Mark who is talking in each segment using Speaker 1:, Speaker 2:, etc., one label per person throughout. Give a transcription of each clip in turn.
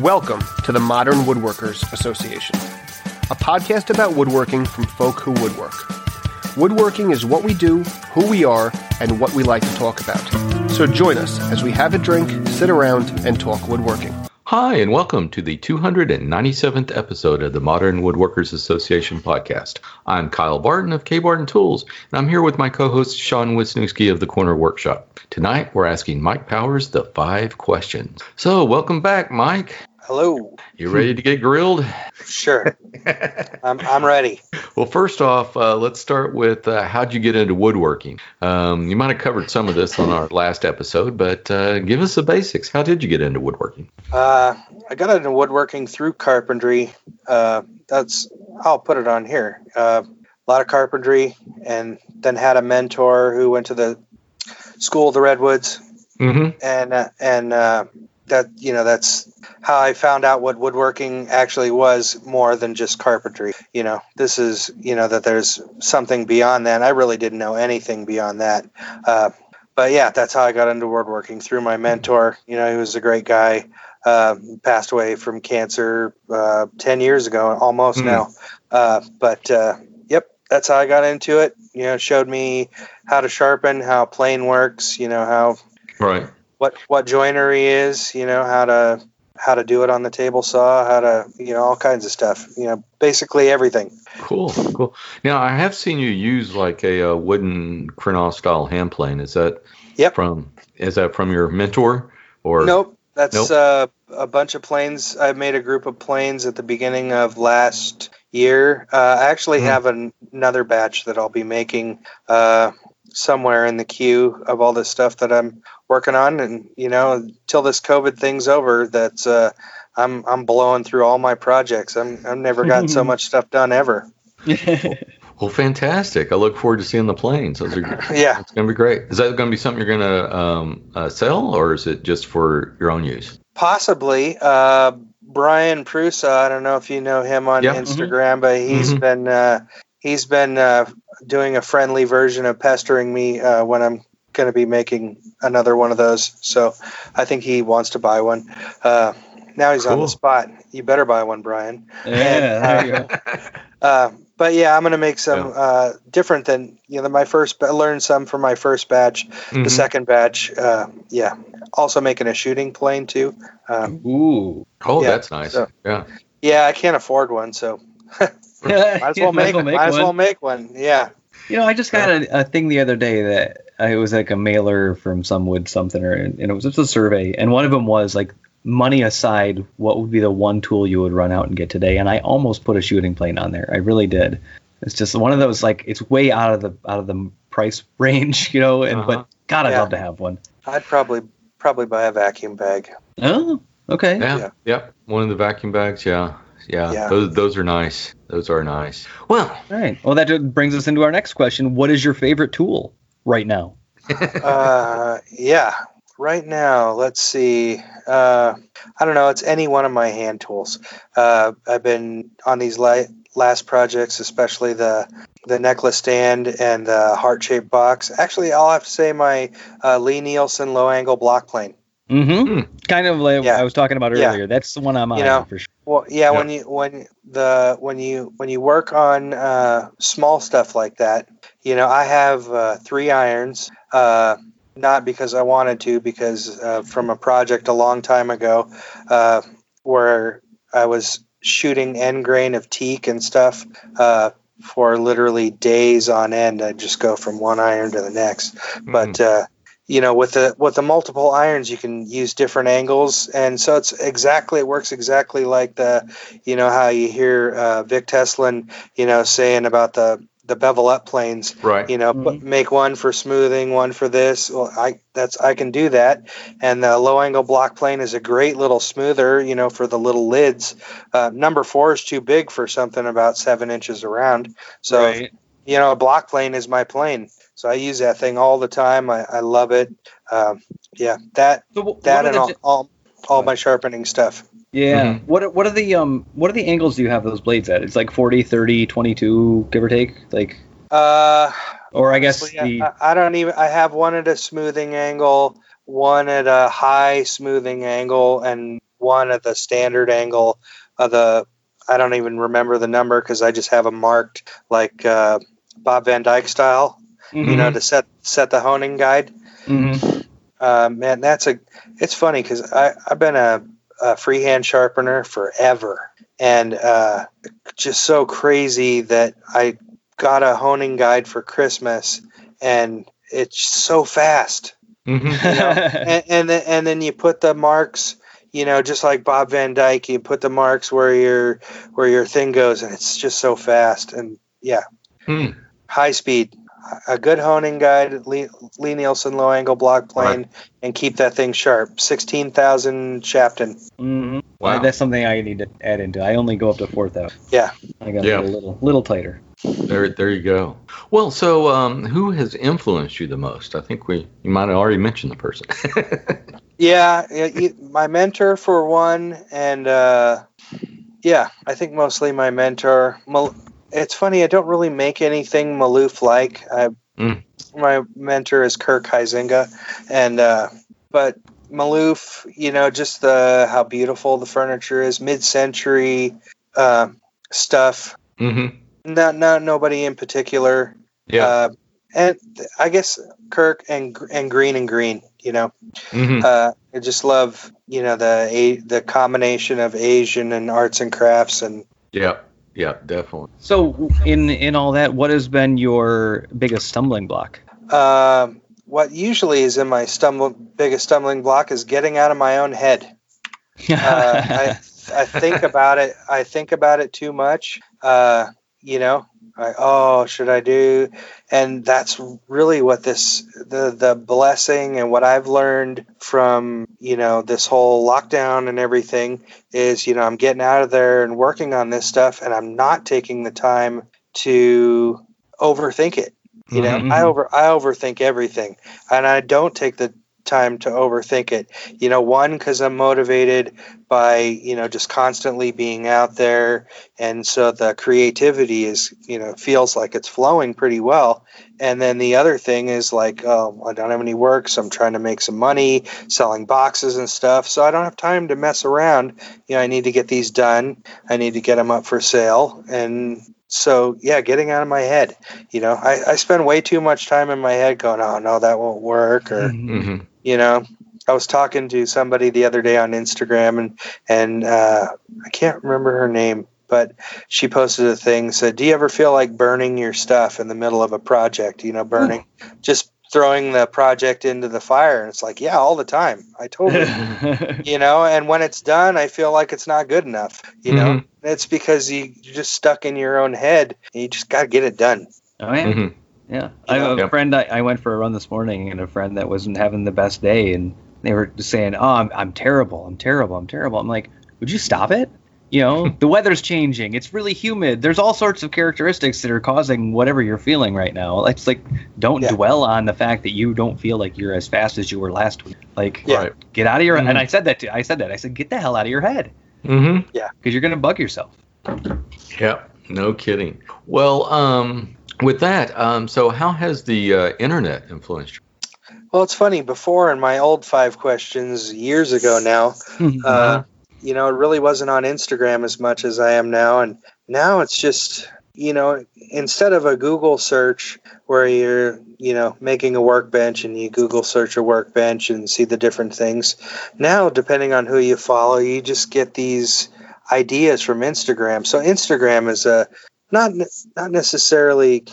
Speaker 1: Welcome to the Modern Woodworkers Association, a podcast about woodworking from folk who woodwork. Woodworking is what we do, who we are, and what we like to talk about. So join us as we have a drink, sit around, and talk woodworking.
Speaker 2: Hi, and welcome to the 297th episode of the Modern Woodworkers Association podcast. I'm Kyle Barton of K Barton Tools, and I'm here with my co host Sean Wisniewski of the Corner Workshop. Tonight, we're asking Mike Powers the five questions. So, welcome back, Mike.
Speaker 3: Hello.
Speaker 2: You ready to get grilled?
Speaker 3: Sure. I'm, I'm ready.
Speaker 2: Well, first off, uh, let's start with uh, how'd you get into woodworking? Um, you might have covered some of this on our last episode, but uh, give us the basics. How did you get into woodworking?
Speaker 3: Uh, I got into woodworking through carpentry. Uh, that's, I'll put it on here. Uh, a lot of carpentry, and then had a mentor who went to the School of the Redwoods.
Speaker 2: Mm-hmm.
Speaker 3: And, uh, and, uh, that you know that's how I found out what woodworking actually was more than just carpentry. You know, this is you know that there's something beyond that. I really didn't know anything beyond that. Uh, but yeah, that's how I got into woodworking through my mentor. You know, he was a great guy. Uh, passed away from cancer uh, ten years ago, almost
Speaker 2: Hmm.
Speaker 3: now. Uh, but uh, yep, that's how I got into it. You know, showed me how to sharpen, how plane works. You know how
Speaker 2: Right.
Speaker 3: What what joinery is, you know, how to how to do it on the table saw, how to you know all kinds of stuff. You know, basically everything.
Speaker 2: Cool, cool. Now I have seen you use like a, uh wooden Krenov style hand plane. Is that
Speaker 3: Yep.
Speaker 2: from? Is that from your mentor or?
Speaker 3: Nope, that's
Speaker 2: Nope.
Speaker 3: Uh, a bunch of planes. I made a group of planes at the beginning of last year. Uh, I actually
Speaker 2: Mhm.
Speaker 3: have an, another batch that I'll be making uh, somewhere in the queue of all this stuff that I'm working on. And you know, until this COVID thing's over, that's uh, I'm I'm blowing through all my projects. I'm I've never gotten so much stuff done ever.
Speaker 2: Well, fantastic. I look forward to seeing the planes. Those are
Speaker 3: Yeah.
Speaker 2: it's going to be great. Is that going to be something you're going to um, uh, sell, or is it just for your own use?
Speaker 3: Possibly. Uh, Brian Prusa, I don't know if you know him on
Speaker 2: Yeah.
Speaker 3: Instagram, but he's
Speaker 2: Mhm.
Speaker 3: been uh, he's been uh, doing a friendly version of pestering me uh, when I'm going to be making another one of those. So I think he wants to buy one. Uh, now he's on the spot. You better buy one, Brian.
Speaker 4: Yeah, there you go.
Speaker 3: Uh, but yeah, I'm going to make some
Speaker 2: Yeah.
Speaker 3: uh, different than you know my first. I learned some from my first batch.
Speaker 2: Mhm.
Speaker 3: The second batch, uh, yeah. Also making a shooting plane too. Um,
Speaker 4: Ooh.
Speaker 2: Oh,
Speaker 3: Yeah,
Speaker 2: that's nice.
Speaker 3: so-
Speaker 2: yeah.
Speaker 3: Yeah, I can't afford one, so might as well make one. might as well make one. Yeah.
Speaker 4: You know, I just got a, a thing the other day that uh, it was like a mailer from some wood something, or and it was just a survey, and one of them was like money aside, what would be the one tool you would run out and get today? And I almost put a shooting plane on there. I really did. It's just one of those like it's way out of the out of the price range, you know. And
Speaker 2: Uh-huh.
Speaker 4: but God, I'd
Speaker 3: Yeah.
Speaker 4: love to have one.
Speaker 3: I'd probably probably buy a vacuum bag.
Speaker 4: Oh, okay.
Speaker 2: Yeah.
Speaker 3: Yeah.
Speaker 2: Yep. One of the vacuum bags. Yeah. Yeah.
Speaker 3: Yeah.
Speaker 2: Those those are nice. Those are nice. Well,
Speaker 4: All right. Well, that brings us into our next question. What is your favorite tool right now?
Speaker 3: Uh, yeah. Right now, let's see. Uh, I don't know. It's any one of my hand tools. Uh, I've been on these la- last projects, especially the the necklace stand and the heart shaped box. Actually, I'll have to say my uh, Lie-Nielsen low angle block plane.
Speaker 4: Mm-hmm.
Speaker 2: Hmm.
Speaker 4: Kind of like
Speaker 3: Yeah.
Speaker 4: I was talking about
Speaker 3: Yeah.
Speaker 4: earlier. That's the one I'm
Speaker 3: You
Speaker 4: on
Speaker 3: know,
Speaker 4: for sure.
Speaker 3: Well, yeah,
Speaker 2: Yeah.
Speaker 3: when you when the when you when you work on uh, small stuff like that, you know, I have uh, three irons. Uh, not because I wanted to, because uh, from a project a long time ago, uh, where I was shooting end grain of teak and stuff uh, for literally days on end. I'd just go from one iron to the next but uh, you know with the with the multiple irons you can use different angles. And so it's exactly it works exactly like the you know how you hear uh, Vic Tesolin you know saying about the the bevel up planes.
Speaker 2: Right.
Speaker 3: you know put, make one for smoothing one for this. Well i that's i can do that. And the low angle block plane is a great little smoother you know for the little lids. Uh, number four is too big for something about seven inches around. So
Speaker 4: Right.
Speaker 3: you know, a block plane is my plane. So I use that thing all the time. I, I love it. Um, yeah, that
Speaker 4: So wh-
Speaker 3: that
Speaker 4: what
Speaker 3: and
Speaker 4: the
Speaker 3: all, all all my sharpening stuff.
Speaker 4: Yeah.
Speaker 2: Mhm.
Speaker 4: What are, what are the um what are the angles do you have those blades at? It's like 40, 30, 22 give or take like
Speaker 3: Uh,
Speaker 4: or I guess
Speaker 3: honestly,
Speaker 4: the
Speaker 3: I, I don't even. I have one at a smoothing angle, one at a high smoothing angle, and one at the standard angle of the. I don't even remember the number because I just have them marked like uh, Bob Van Dyke style. You know, to set set the honing guide.
Speaker 4: Mhm.
Speaker 3: Uh, man, that's a. It's funny because I I've been a, a freehand sharpener forever, and uh, just so crazy that I got a honing guide for Christmas, and it's so fast.
Speaker 2: hmm
Speaker 3: You know? and and then, and then you put the marks. You know, just like Bob Van Dyke, you put the marks where your where your thing goes, and it's just so fast. And yeah,
Speaker 2: Hmm.
Speaker 3: high speed. A good honing guide, Lee, Lie-Nielsen low angle block plane, and keep that thing sharp. Sixteen thousand Shapton.
Speaker 4: Mhm.
Speaker 2: Wow.
Speaker 4: That's something I need to add into. I only go up to four thousand.
Speaker 3: Yeah.
Speaker 4: I got
Speaker 2: Yeah.
Speaker 4: a little, little tighter.
Speaker 2: There, there you go. Well, so um, who has influenced you the most? I think we you might have already mentioned the person.
Speaker 3: Yeah, yeah, my mentor for one, and uh, yeah, I think mostly my mentor. Mal- It's funny, I don't really make anything Maloof like.
Speaker 2: Mm.
Speaker 3: My mentor is Kirk Huizinga, and uh, but Maloof, you know, just the how beautiful the furniture is, mid-century uh, stuff.
Speaker 2: hmm
Speaker 3: Not, not nobody in particular.
Speaker 2: Yeah.
Speaker 3: Uh, and I guess Kirk and and Greene and Greene, you know.
Speaker 2: hmm
Speaker 3: Uh, I just love you know the a, the combination of Asian and arts and crafts and
Speaker 2: Yeah. Yeah. Definitely.
Speaker 4: So in in all that, what has been your biggest stumbling block?
Speaker 3: um, what usually is in my stumble biggest stumbling block is getting out of my own head. Uh, I I think about it. I think about it too much. Uh, you know, I, oh, should I do? And that's really what this the the blessing and what I've learned from you know this whole lockdown and everything is you know I'm getting out of there and working on this stuff, and I'm not taking the time to overthink it. You know,
Speaker 4: Mhm.
Speaker 3: I over I overthink everything, and I don't take the time to overthink it. You know, one because I'm motivated by you know just constantly being out there, and so the creativity is you know feels like it's flowing pretty well. And then the other thing is like, oh, I don't have any work, so I'm trying to make some money selling boxes and stuff. So I don't have time to mess around. You know, I need to get these done. I need to get them up for sale, and so yeah, getting out of my head. You know, I, I spend way too much time in my head going, oh no, that won't work, or
Speaker 2: hmm
Speaker 3: you know i was talking to somebody the other day on instagram and and uh, i can't remember her name but she posted a thing said do you ever feel like burning your stuff in the middle of a project you know burning just throwing the project into the fire? And it's like yeah all the time. I totally you know and when it's done i feel like it's not good enough you know? It's because you, you're just stuck in your own head and you just got to get it done.
Speaker 4: Oh yeah.
Speaker 2: hmm
Speaker 4: Yeah, I have a
Speaker 2: Yep.
Speaker 4: friend. I, I went for a run this morning, and a friend that wasn't having the best day, and they were just saying, "Oh, I'm, I'm terrible. I'm terrible. I'm terrible." I'm like, "Would you stop it? You know, the weather's changing. It's really humid. There's all sorts of characteristics that are causing whatever you're feeling right now. It's like, don't
Speaker 3: Yeah.
Speaker 4: dwell on the fact that you don't feel like you're as fast as you were last week. Like,
Speaker 3: Yeah.
Speaker 4: Get out of your.
Speaker 2: Mhm.
Speaker 4: And I said that to. I said that. I said, get the hell out of your head,
Speaker 2: hmm
Speaker 4: because you're gonna bug yourself.
Speaker 2: Yeah. No kidding. Well, um, with that, um, so how has the uh, internet influenced you?
Speaker 3: well it's funny before in my old five questions years ago now uh, you know, it really wasn't on Instagram as much as I am now. And now it's just, you know, instead of a Google search where you're, you know, making a workbench and you Google search a workbench and see the different things, now, depending on who you follow, you just get these ideas from Instagram. So Instagram is a not not necessarily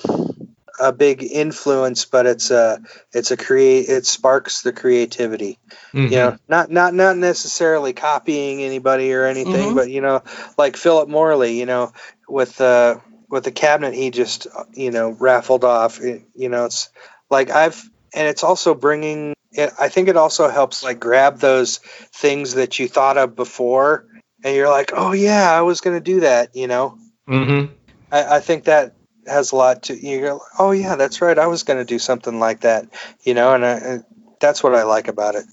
Speaker 3: a big influence, but it's a it's a create it sparks the creativity
Speaker 2: Mhm.
Speaker 3: you know not not not necessarily copying anybody or anything
Speaker 4: Mhm.
Speaker 3: but you know like philip morley you know with uh with the cabinet he just you know raffled off it, you know it's like i've and it's also bringing it, i think it also helps like grab those things that you thought of before and you're like oh yeah i was going to do that you know
Speaker 2: Mhm.
Speaker 3: I, I think that has a lot to you go oh yeah that's right i was going to do something like that you know and I, and that's what i like about it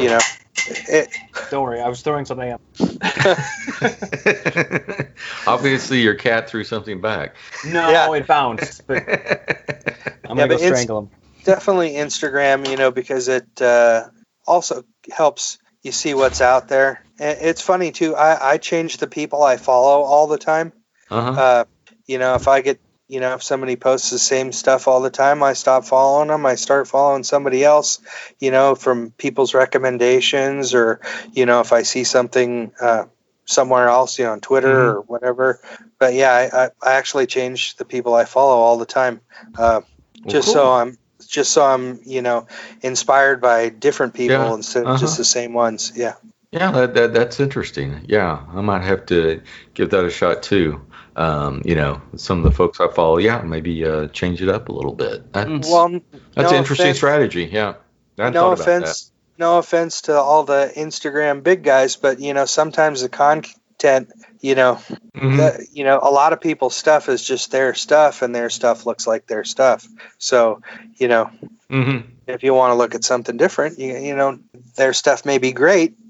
Speaker 3: you know it,
Speaker 4: Don't worry, I was throwing something up.
Speaker 2: Obviously, your cat threw something back.
Speaker 4: No,
Speaker 3: Yeah.
Speaker 4: it bounced. But I'm
Speaker 3: Yeah,
Speaker 4: gonna go strangle him.
Speaker 3: definitely Instagram, you know, because it uh, also helps you see what's out there. And it's funny too. I I change the people I follow all the time.
Speaker 2: Uh-huh.
Speaker 3: Uh, you know, if I get you know if somebody posts the same stuff all the time, I stop following them. I start following somebody else. You know, from people's recommendations, or you know, if I see something. Uh, somewhere else, you know, on Twitter
Speaker 2: Mhm.
Speaker 3: or whatever. But yeah, I, I, I actually change the people I follow all the time, uh,
Speaker 2: Well,
Speaker 3: just
Speaker 2: cool.
Speaker 3: so I'm just so I'm you know inspired by different people
Speaker 2: Yeah,
Speaker 3: instead of
Speaker 2: uh-huh.
Speaker 3: just the same ones. Yeah,
Speaker 2: Yeah, that, that that's interesting. Yeah, I might have to give that a shot too. Um, you know, some of the folks I follow, yeah, maybe uh, change it up a little bit. That's,
Speaker 4: Mm.
Speaker 3: well,
Speaker 2: that's
Speaker 3: no
Speaker 2: an interesting
Speaker 3: offense-
Speaker 2: strategy. Yeah, I hadn't
Speaker 3: no
Speaker 2: thought about
Speaker 3: offense, no offense to all the Instagram big guys, but you know sometimes the content, you know,
Speaker 2: that. Mhm.
Speaker 3: the, you know, a lot of people's stuff is just their stuff, and their stuff looks like their stuff. So, you know,
Speaker 2: Mhm.
Speaker 3: if you want to look at something different, you, you know, their stuff may be great, but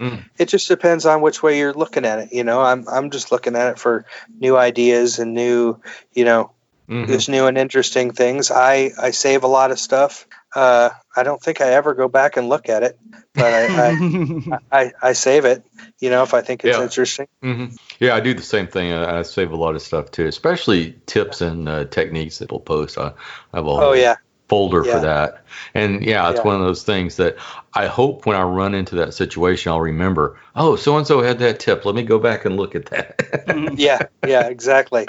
Speaker 2: Mm.
Speaker 3: it just depends on which way you're looking at it. You know, I'm I'm just looking at it for new ideas and new, you know, just new and interesting things. I I save a lot of stuff. Uh, I don't think I ever go back and look at it, but I I, I, I save it. You know, if I think it's
Speaker 2: Yeah.
Speaker 3: interesting.
Speaker 2: hmm Yeah, I do the same thing. I, I save a lot of stuff too, especially tips and uh, techniques that we'll post. I, I have a
Speaker 3: Oh yeah,
Speaker 2: folder
Speaker 3: Yeah.
Speaker 2: for that. And yeah, it's
Speaker 3: Yeah.
Speaker 2: one of those things that I hope when I run into that situation, I'll remember, oh, so and so had that tip. Let me go back and look at that.
Speaker 3: yeah, yeah, exactly.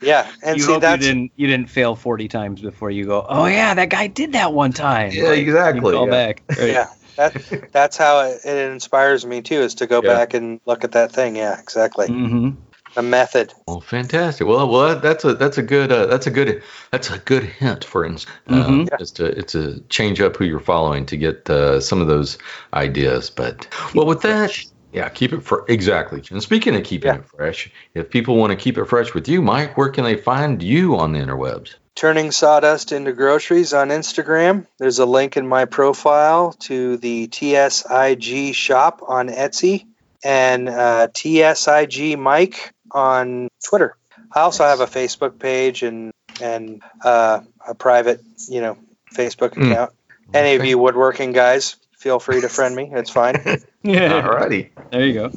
Speaker 3: Yeah, and
Speaker 4: you
Speaker 3: see
Speaker 4: hope
Speaker 3: that's
Speaker 4: you didn't you didn't fail 40 times before you go oh yeah that guy did that one time
Speaker 2: Yeah, exactly,
Speaker 4: you
Speaker 2: yeah.
Speaker 4: back right.
Speaker 3: yeah. That that's how it, it inspires me too, is to go
Speaker 2: Yeah.
Speaker 3: back and look at that thing. Yeah, exactly.
Speaker 4: hmm
Speaker 3: A method.
Speaker 2: well, fantastic. Well, well, that's a that's a good uh, that's a good that's a good hint for instance. Uh, it's to it's a change up who you're following to get uh, some of those ideas. But well, with that. Yeah, keep it for exactly. And speaking of keeping
Speaker 3: Yeah.
Speaker 2: it fresh, if people want to keep it fresh with you, Mike, where can they find you on the interwebs?
Speaker 3: Turning sawdust into groceries on Instagram. There's a link in my profile to the TSIG shop on Etsy and uh, TSIG Mike on Twitter. I also have a Facebook page and and uh, a private, you know, Facebook
Speaker 2: Mm.
Speaker 3: account. Any of you woodworking guys, feel free to friend me. It's fine.
Speaker 4: yeah
Speaker 2: Alrighty.
Speaker 4: there you go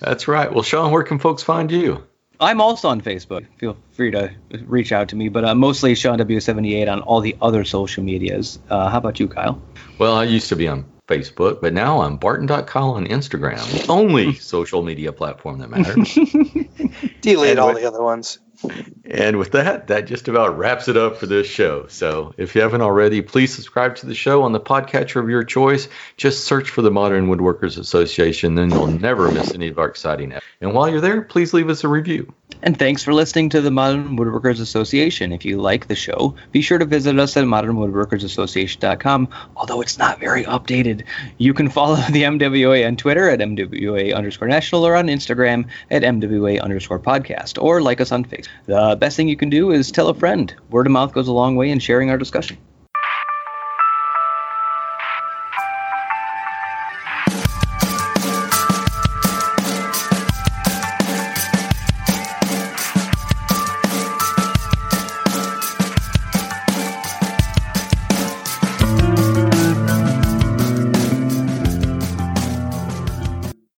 Speaker 2: That's right. Well, Sean, where can folks find you?
Speaker 4: I'm also on Facebook. Feel free to reach out to me, but uh, mostly Sean W78 on all the other social medias. Uh, how about you, Kyle?
Speaker 2: Well, I used to be on Facebook, but now I'm Barton.Kyle on Instagram, the only social media platform that matters.
Speaker 3: Delete
Speaker 2: And
Speaker 3: all
Speaker 2: what-
Speaker 3: the other ones.
Speaker 2: and with that, that just about wraps it up for this show. So if you haven't already, please subscribe to the show on the podcatcher of your choice. Just search for the Modern Woodworkers Association, then you'll never miss any of our exciting episodes. And while you're there, please leave us a review.
Speaker 4: And thanks for listening to the Modern Woodworkers Association. If you like the show, be sure to visit us at modernwoodworkersassociation.com. Although it's not very updated, you can follow the MWA on Twitter at MWA underscore national or on Instagram at MWA underscore podcast or like us on Facebook. The best thing you can do is tell a friend. Word of mouth goes a long way in sharing our discussion.